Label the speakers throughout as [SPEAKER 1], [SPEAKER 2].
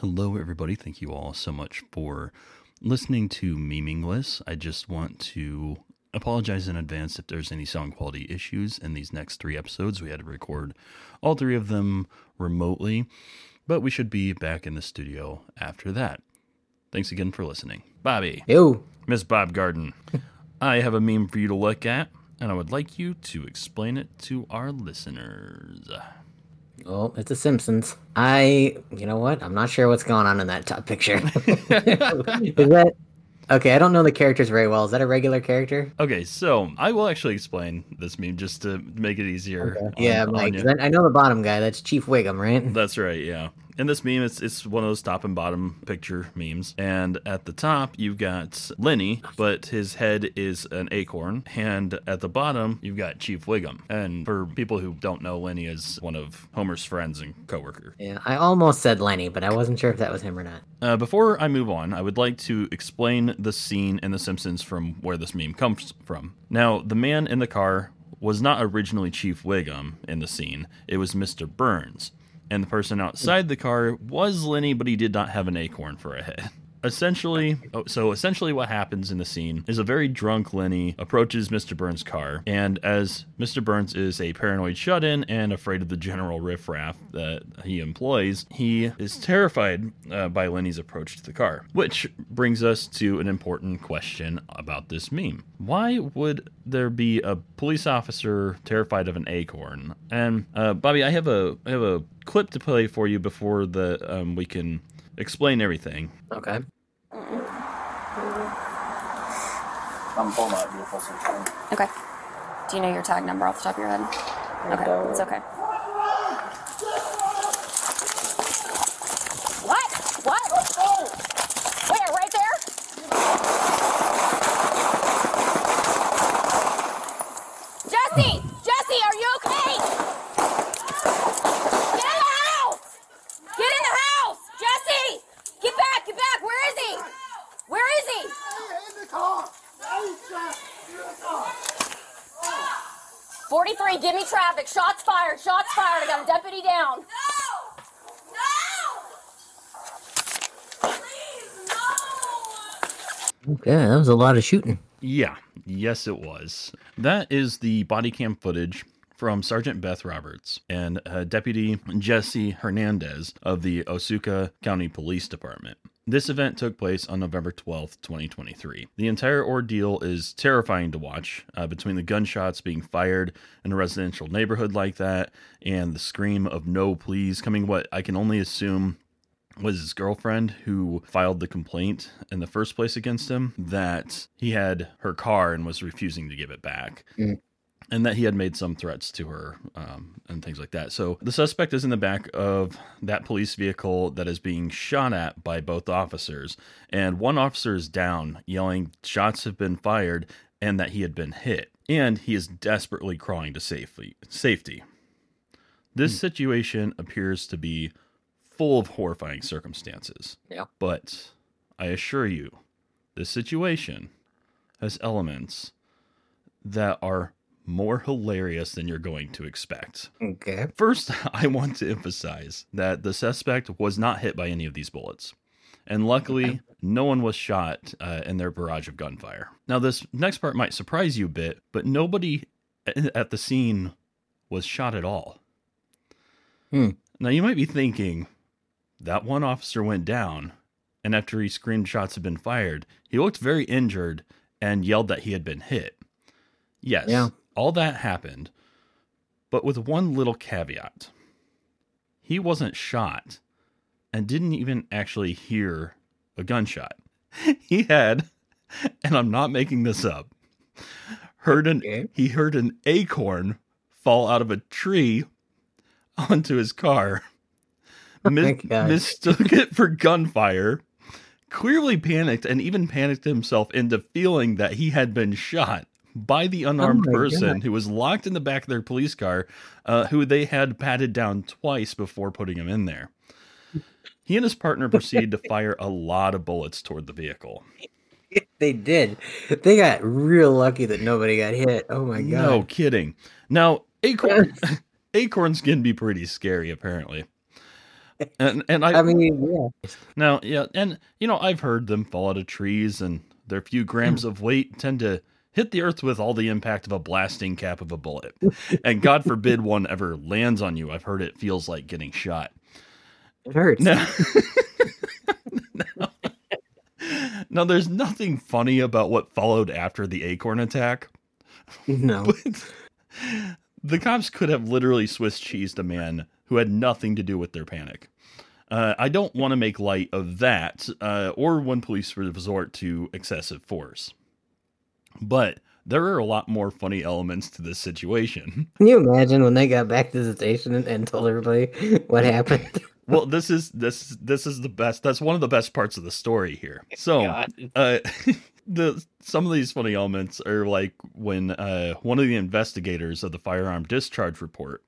[SPEAKER 1] Hello, everybody. Thank you all so much for listening to Meaningless. I just want to apologize in advance if there's any sound quality issues in these next three episodes. We had to record all three of them remotely, but we should be back in the studio after that. Thanks again for listening. Bobby,
[SPEAKER 2] Yo.
[SPEAKER 1] Miss Bob Garden, I have a meme for you to look at, and I would like you to explain it to our listeners.
[SPEAKER 2] Oh, it's The Simpsons. I, you know what? I'm not sure what's going on in that top picture. Is that okay? I don't know the characters very well. Is that a regular character?
[SPEAKER 1] Okay, so I will actually explain this meme just to make it easier. on-
[SPEAKER 2] yeah, Mike.
[SPEAKER 1] you.
[SPEAKER 2] 'cause I I know the bottom guy. That's Chief Wiggum, right?
[SPEAKER 1] That's right, yeah. In this meme, it's it's one of those top and bottom picture memes. And at the top, you've got Lenny, but his head is an acorn. And at the bottom, you've got Chief Wiggum. And for people who don't know, Lenny is one of Homer's friends and coworker.
[SPEAKER 2] Yeah, I almost said Lenny, but I wasn't sure if that was him or not.
[SPEAKER 1] Uh, before I move on, I would like to explain the scene in The Simpsons from where this meme comes from. Now, the man in the car was not originally Chief Wiggum in the scene, it was Mr. Burns. And the person outside the car was Lenny, but he did not have an acorn for a head. Essentially, oh, so essentially, what happens in the scene is a very drunk Lenny approaches Mr. Burns' car, and as Mr. Burns is a paranoid shut in and afraid of the general riffraff that he employs, he is terrified uh, by Lenny's approach to the car. Which brings us to an important question about this meme. Why would there be a police officer terrified of an acorn? And uh, Bobby, I have a I have a clip to play for you before the um, we can explain everything.
[SPEAKER 2] Okay.
[SPEAKER 3] I'm pulling out beautiful.
[SPEAKER 4] Okay. Do you know your tag number off the top of your head? Okay, it's okay. What? What? Where? Right there? Jesse! Jesse, are you okay? Get in the house! Get in the house! Jesse! Get back! Get back! Where is he? Where is he? 43, give me traffic. Shots fired. Shots fired. I got a deputy down.
[SPEAKER 2] Okay, that was a lot of shooting.
[SPEAKER 1] Yeah, yes, it was. That is the body cam footage from Sergeant Beth Roberts and uh, Deputy Jesse Hernandez of the Okaloosa County Police Department. This event took place on November 12th, 2023. The entire ordeal is terrifying to watch uh, between the gunshots being fired in a residential neighborhood like that and the scream of no please coming what I can only assume was his girlfriend who filed the complaint in the first place against him that he had her car and was refusing to give it back.
[SPEAKER 2] Mm.
[SPEAKER 1] And that he had made some threats to her um, and things like that. So the suspect is in the back of that police vehicle that is being shot at by both officers. And one officer is down, yelling, Shots have been fired, and that he had been hit. And he is desperately crawling to safely, safety. This situation appears to be full of horrifying circumstances.
[SPEAKER 2] Yeah.
[SPEAKER 1] But I assure you, this situation has elements that are more hilarious than you're going to expect.
[SPEAKER 2] Okay.
[SPEAKER 1] First, I want to emphasize that the suspect was not hit by any of these bullets. And luckily, no one was shot uh, in their barrage of gunfire. Now, this next part might surprise you a bit, but nobody at the scene was shot at all.
[SPEAKER 2] Hmm.
[SPEAKER 1] Now, you might be thinking, that one officer went down, and after he screamed shots had been fired, he looked very injured and yelled that he had been hit. Yes,
[SPEAKER 2] Yeah.
[SPEAKER 1] all that happened, but with one little caveat. He wasn't shot and didn't even actually hear a gunshot. He had, and I'm not making this up, heard an
[SPEAKER 2] Okay.
[SPEAKER 1] he heard an acorn fall out of a tree onto his car. Mis- mistook it for gunfire, clearly panicked, and even panicked himself into feeling that he had been shot by the unarmed
[SPEAKER 2] Oh
[SPEAKER 1] person
[SPEAKER 2] God.
[SPEAKER 1] who was locked in the back of their police car, uh, who they had patted down twice before putting him in there. He and his partner proceeded to fire a lot of bullets toward the vehicle.
[SPEAKER 2] They did. They got real lucky that nobody got hit. Oh my god.
[SPEAKER 1] No kidding. Now, acorn, acorns can be pretty scary, apparently. And and I,
[SPEAKER 2] I mean, yeah.
[SPEAKER 1] now yeah, and you know I've heard them fall out of trees, and their few grams mm. of weight tend to hit the earth with all the impact of a blasting cap of a bullet. And God forbid one ever lands on you. I've heard it feels like getting shot.
[SPEAKER 2] It hurts.
[SPEAKER 1] Now, now, now, there's nothing funny about what followed after the acorn attack.
[SPEAKER 2] No.
[SPEAKER 1] The cops could have literally Swiss cheesed a man who had nothing to do with their panic. Uh, I don't want to make light of that uh, or when police resort to excessive force. But there are a lot more funny elements to this situation.
[SPEAKER 2] Can you imagine when they got back to the station and, and told everybody what happened?
[SPEAKER 1] Well, this is this this is the best. That's one of the best parts of the story here. So, uh, the some of these funny elements are like when uh, one of the investigators of the firearm discharge report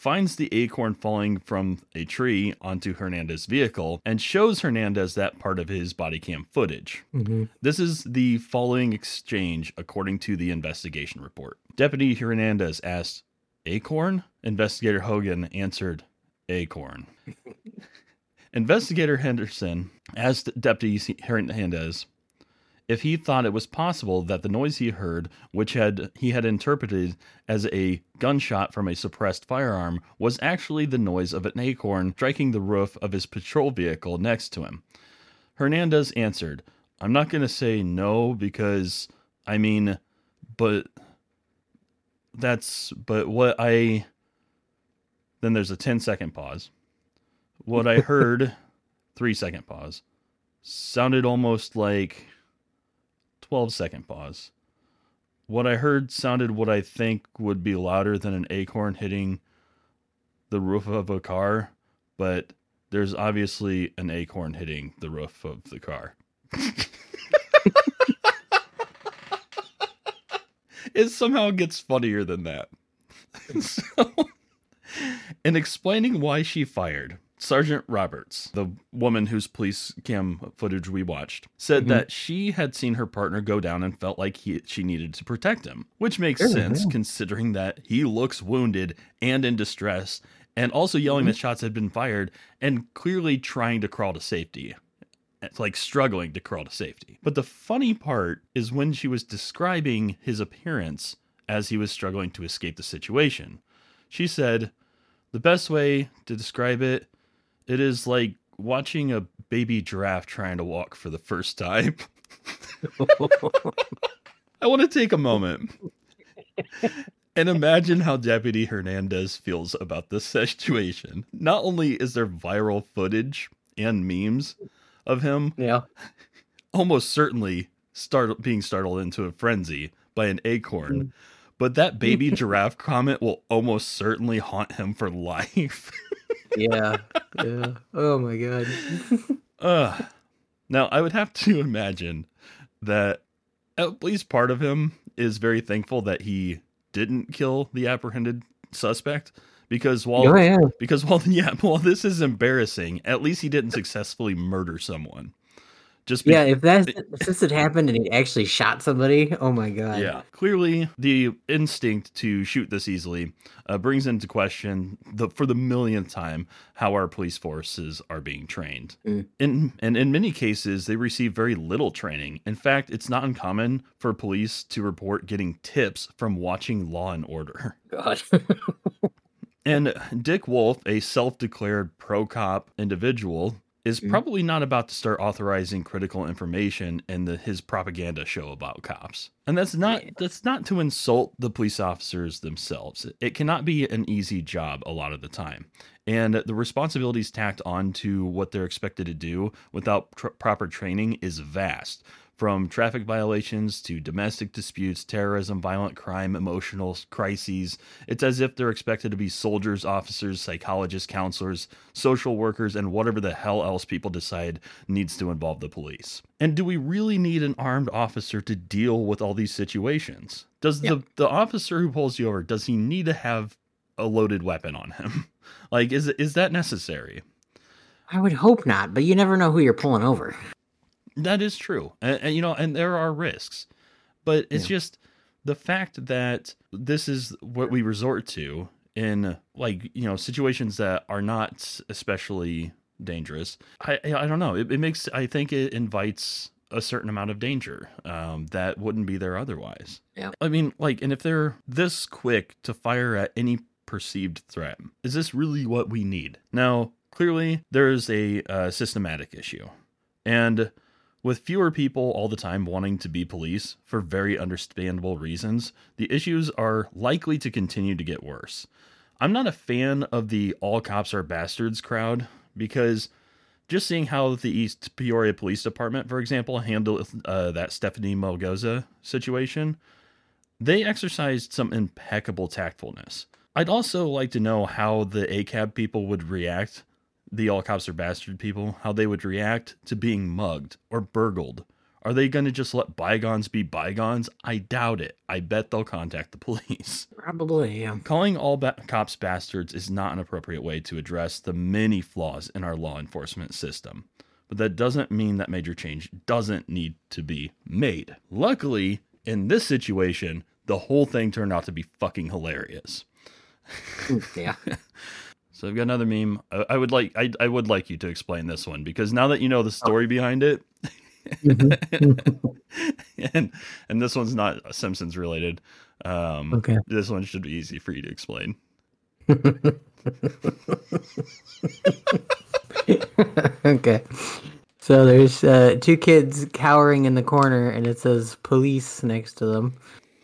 [SPEAKER 1] finds the acorn falling from a tree onto Hernandez's vehicle and shows Hernandez that part of his body cam footage.
[SPEAKER 2] Mhm.
[SPEAKER 1] This is the following exchange according to the investigation report. Deputy Hernandez asked, Acorn? Investigator Hogan answered, Acorn. Investigator Henderson asked Deputy Hernandez if he thought it was possible that the noise he heard, which had he had interpreted as a gunshot from a suppressed firearm, was actually the noise of an acorn striking the roof of his patrol vehicle next to him. Hernandez answered, I'm not going to say no because, I mean, but that's, but what I, then there's a 10 second pause. What I heard, three second pause, sounded almost like 12 second pause. What I heard sounded what I think would be louder than an acorn hitting the roof of a car, but there's obviously an acorn hitting the roof of the car. it somehow gets funnier than that. so, in explaining why she fired, Sergeant Roberts, the woman whose police cam footage we watched, said
[SPEAKER 2] Mhm.
[SPEAKER 1] that she had seen her partner go down and felt like he, she needed to protect him, which makes sense considering that he looks wounded and in distress, and also yelling that shots had been fired and clearly trying to crawl to safety. It's like struggling to crawl to safety. But the funny part is when she was describing his appearance as he was struggling to escape the situation. She said, The best way to describe it, it is like watching a baby giraffe trying to walk for the first time. I want to take a moment and imagine how Deputy Hernandez feels about this situation. Not only is there viral footage and memes of him
[SPEAKER 2] yeah.
[SPEAKER 1] almost certainly start being startled into a frenzy by an acorn, mm. but that baby giraffe comment will almost certainly haunt him for life.
[SPEAKER 2] Yeah. Yeah. Oh my god.
[SPEAKER 1] Ugh. Now, I would have to imagine that at least part of him is very thankful that he didn't kill the apprehended suspect because while
[SPEAKER 2] oh yeah.
[SPEAKER 1] because while yeah, while this is embarrassing, at least he didn't successfully murder someone. Just
[SPEAKER 2] Yeah, if that if this had happened and he actually shot somebody, oh my god.
[SPEAKER 1] Yeah, clearly the instinct to shoot this easily uh, brings into question the for the millionth time how our police forces are being trained.
[SPEAKER 2] Mm.
[SPEAKER 1] In and in many cases, they receive very little training. In fact, it's not uncommon for police to report getting tips from watching Law and Order.
[SPEAKER 2] God.
[SPEAKER 1] And Dick Wolf, a self-declared pro-cop individual, is
[SPEAKER 2] Mm.
[SPEAKER 1] probably not about to start authorizing critical information in the, his propaganda show about cops. And that's not that's not to insult the police officers themselves. It cannot be an easy job a lot of the time. And the responsibilities tacked on to what they're expected to do without tr- proper training is vast. From traffic violations to domestic disputes, terrorism, violent crime, emotional crises, it's as if they're expected to be soldiers, officers, psychologists, counselors, social workers, and whatever the hell else people decide needs to involve the police. And do we really need an armed officer to deal with all these situations? Does the, the officer who pulls you over, does he need to have a loaded weapon on him? Like, is is that necessary?
[SPEAKER 2] I would hope not, but you never know who you're pulling over.
[SPEAKER 1] That is true, and, and, you know, and there are risks, but it's
[SPEAKER 2] Yeah.
[SPEAKER 1] just the fact that this is what we resort to in like you know situations that are not especially dangerous. I I don't know. It, it makes I think it invites a certain amount of danger um, that wouldn't be there otherwise.
[SPEAKER 2] Yeah.
[SPEAKER 1] I mean, like, and if they're this quick to fire at any perceived threat, is this really what we need? Now, clearly, there is a uh, systematic issue, and with fewer people all the time wanting to be police for very understandable reasons, the issues are likely to continue to get worse. I'm not a fan of the all cops are bastards crowd because just seeing how the East Peoria Police Department, for example, handled uh, that Stephanie Melgoza situation, they exercised some impeccable tactfulness. I'd also like to know how the ACAB people would react, the all cops are bastard people, how they would react to being mugged or burgled. Are they going to just let bygones be bygones? I doubt it. I bet they'll contact the police.
[SPEAKER 2] Probably, yeah.
[SPEAKER 1] Calling all ba- cops bastards is not an appropriate way to address the many flaws in our law enforcement system. But that doesn't mean that major change doesn't need to be made. Luckily, in this situation, the whole thing turned out to be fucking hilarious.
[SPEAKER 2] yeah.
[SPEAKER 1] So I've got another meme. I, I would like I, I would like you to explain this one because now that you know the story behind it, and and this one's not Simpsons related. Um,
[SPEAKER 2] Okay.
[SPEAKER 1] This one should be easy for you to explain.
[SPEAKER 2] okay. So there's uh, two kids cowering in the corner, and it says police next to them,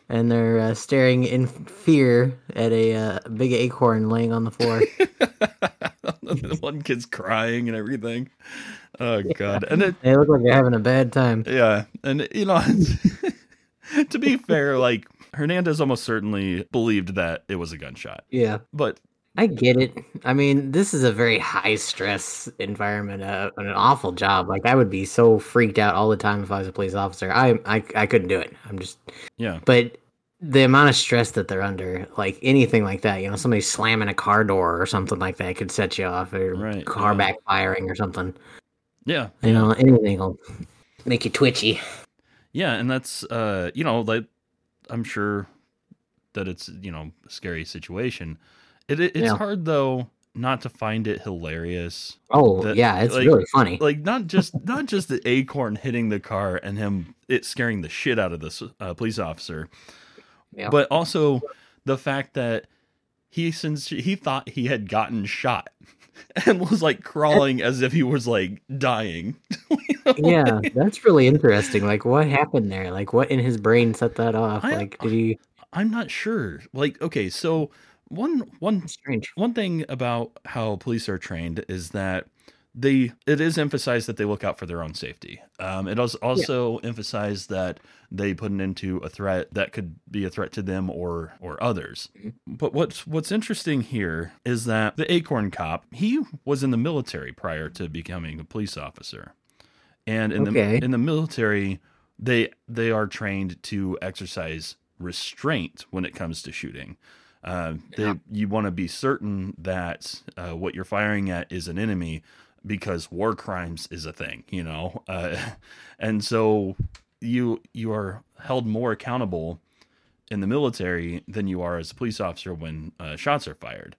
[SPEAKER 2] and they're uh, staring in fear at a uh, big acorn laying on the floor.
[SPEAKER 1] the one kid's crying and everything. Oh god. And it
[SPEAKER 2] they look like they're having a bad time.
[SPEAKER 1] yeah, and you know to be fair, like Hernandez almost certainly believed that it was a gunshot.
[SPEAKER 2] Yeah,
[SPEAKER 1] But
[SPEAKER 2] I get it. I mean, this is a very high stress environment, uh, an awful job. Like I would be so freaked out all the time if I was a police officer. I I, I couldn't do it. I'm just
[SPEAKER 1] yeah.
[SPEAKER 2] but the amount of stress that they're under, like anything like that, you know, somebody slamming a car door or something like that could set you off, or
[SPEAKER 1] Right,
[SPEAKER 2] car
[SPEAKER 1] yeah.
[SPEAKER 2] backfiring or something.
[SPEAKER 1] Yeah.
[SPEAKER 2] You know, anything will make you twitchy.
[SPEAKER 1] Yeah, and that's uh, you know, like I'm sure that it's you know a scary situation. It, it it's
[SPEAKER 2] Yeah.
[SPEAKER 1] hard though not to find it hilarious.
[SPEAKER 2] Oh
[SPEAKER 1] That-
[SPEAKER 2] yeah, it's
[SPEAKER 1] like-
[SPEAKER 2] really funny.
[SPEAKER 1] Like not just not just the acorn hitting the car and him it scaring the shit out of this uh, police officer,
[SPEAKER 2] Yeah.
[SPEAKER 1] but also the fact that he since he thought he had gotten shot and was like crawling as if he was like dying.
[SPEAKER 2] yeah, that's really interesting. Like, what happened there? Like, what in his brain set that off?
[SPEAKER 1] I-
[SPEAKER 2] like, did he?
[SPEAKER 1] I'm not sure. Like okay, so one one
[SPEAKER 2] Strange.
[SPEAKER 1] One thing about how police are trained is that they it is emphasized that they look out for their own safety. Um, it is also emphasized that they put an end to a threat that could be a threat to them or or others. But what's what's interesting here is that the Acorn cop he was in the military prior to becoming a police officer, and in
[SPEAKER 2] Okay.
[SPEAKER 1] the in the military they they are trained to exercise restraint when it comes to shooting. Uh, they,
[SPEAKER 2] Yeah.
[SPEAKER 1] You want to be certain that uh, what you're firing at is an enemy because war crimes is a thing, you know, uh, and so you you are held more accountable in the military than you are as a police officer when uh, shots are fired.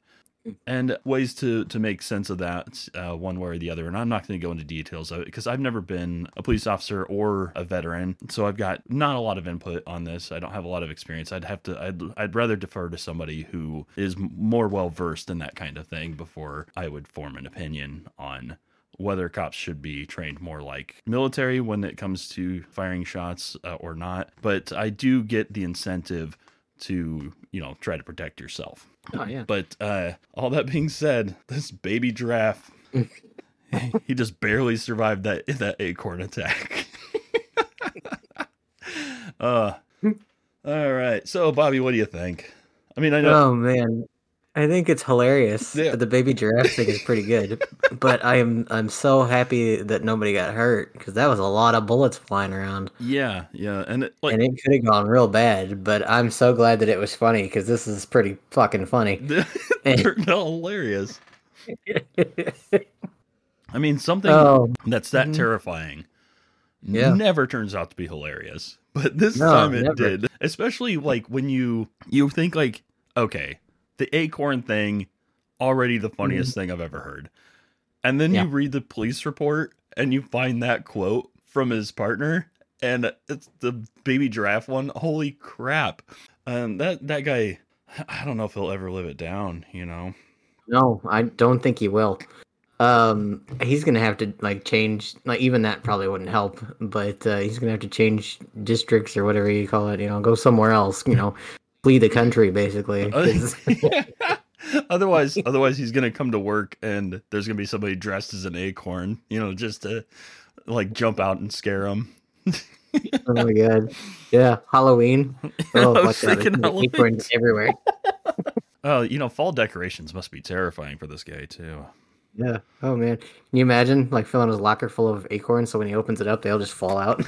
[SPEAKER 1] And ways to to make sense of that, uh, one way or the other. And I'm not going to go into details of it because I've never been a police officer or a veteran, so I've got not a lot of input on this. I don't have a lot of experience. I'd have to. I'd I'd rather defer to somebody who is more well versed in that kind of thing before I would form an opinion on whether cops should be trained more like military when it comes to firing shots uh, or not. But I do get the incentive to you know try to protect yourself.
[SPEAKER 2] Oh yeah.
[SPEAKER 1] But uh, all that being said, this baby giraffe, he just barely survived that that acorn attack. uh, all right. So, Bobby, what do you think? I mean, I know.
[SPEAKER 2] Oh man, I think it's hilarious.
[SPEAKER 1] Yeah.
[SPEAKER 2] The baby giraffe thing is pretty good, but I'm I'm so happy that nobody got hurt because that was a lot of bullets flying around,
[SPEAKER 1] Yeah, yeah, and it, like
[SPEAKER 2] and it could have gone real bad. But I'm so glad that it was funny because this is pretty fucking funny.
[SPEAKER 1] it turned out hilarious. I mean, something
[SPEAKER 2] oh
[SPEAKER 1] that's that
[SPEAKER 2] Mhm.
[SPEAKER 1] terrifying
[SPEAKER 2] Yeah.
[SPEAKER 1] never turns out to be hilarious but this
[SPEAKER 2] No,
[SPEAKER 1] time it
[SPEAKER 2] never.
[SPEAKER 1] did especially like when you you think like okay the acorn thing already the funniest thing I've ever heard. And then
[SPEAKER 2] Yeah.
[SPEAKER 1] you read the police report and you find that quote from his partner and it's the baby giraffe one. Holy crap. Um that that guy I don't know if he'll ever live it down, you know.
[SPEAKER 2] No, I don't think he will. Um, he's gonna have to like change. Like even that probably wouldn't help. But uh, he's gonna have to change districts or whatever you call it. You know, go somewhere else. You know, flee the country basically.
[SPEAKER 1] otherwise otherwise he's gonna come to work and there's gonna be somebody dressed as an acorn, you know, just to like jump out and scare him.
[SPEAKER 2] oh my god. Yeah, Halloween. Oh,
[SPEAKER 1] I was thinking Halloween.
[SPEAKER 2] acorns everywhere.
[SPEAKER 1] Oh, you know, fall decorations must be terrifying for this guy too.
[SPEAKER 2] Yeah. Oh man. Can you imagine like filling his locker full of acorns so when he opens it up they'll just fall out?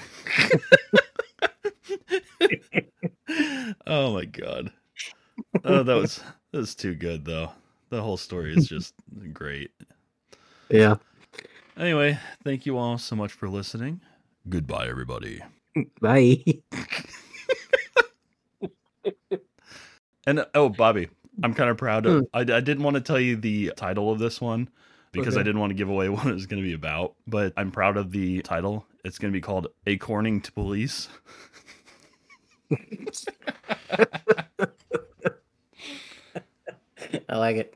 [SPEAKER 1] Oh my god. Oh, that was that was too good though. The whole story is just great.
[SPEAKER 2] yeah.
[SPEAKER 1] Anyway, thank you all so much for listening. Goodbye, everybody.
[SPEAKER 2] Bye.
[SPEAKER 1] And oh, Bobby, I'm kind of proud of. Hmm. I, I didn't want to tell you the title of this one because I didn't want to give away what it was going to be about. But I'm proud of the title. It's going to be called "Acorning to Police."
[SPEAKER 2] I like it.